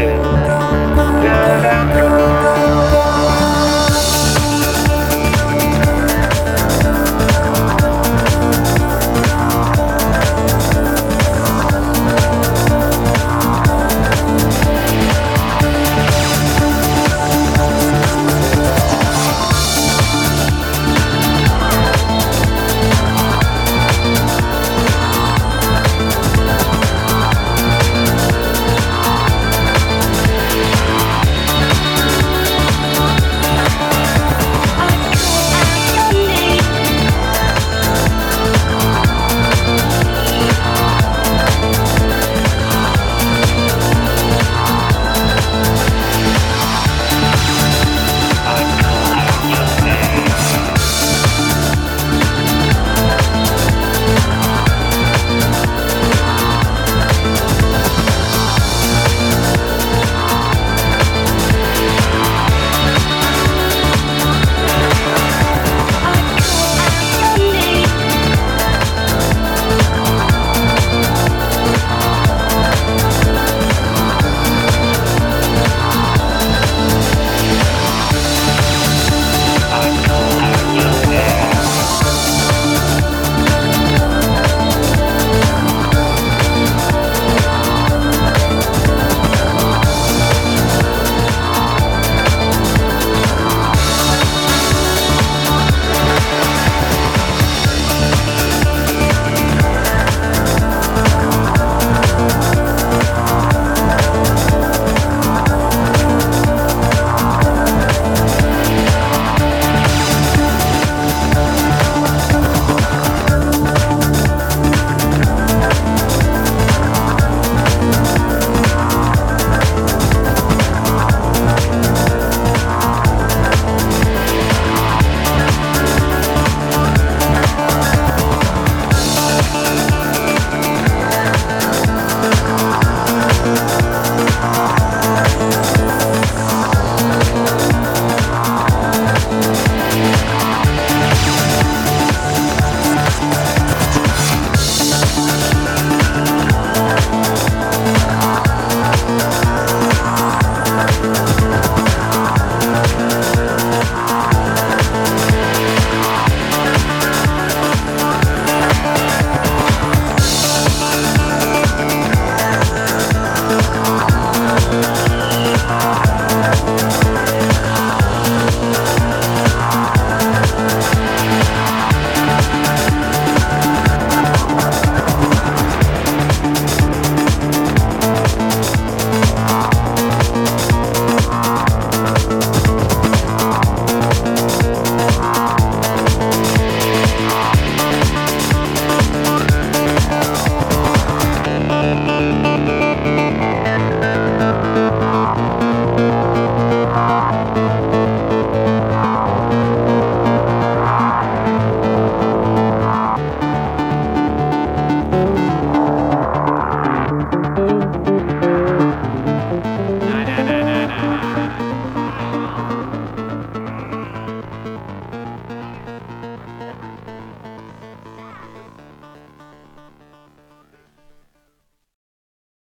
do it.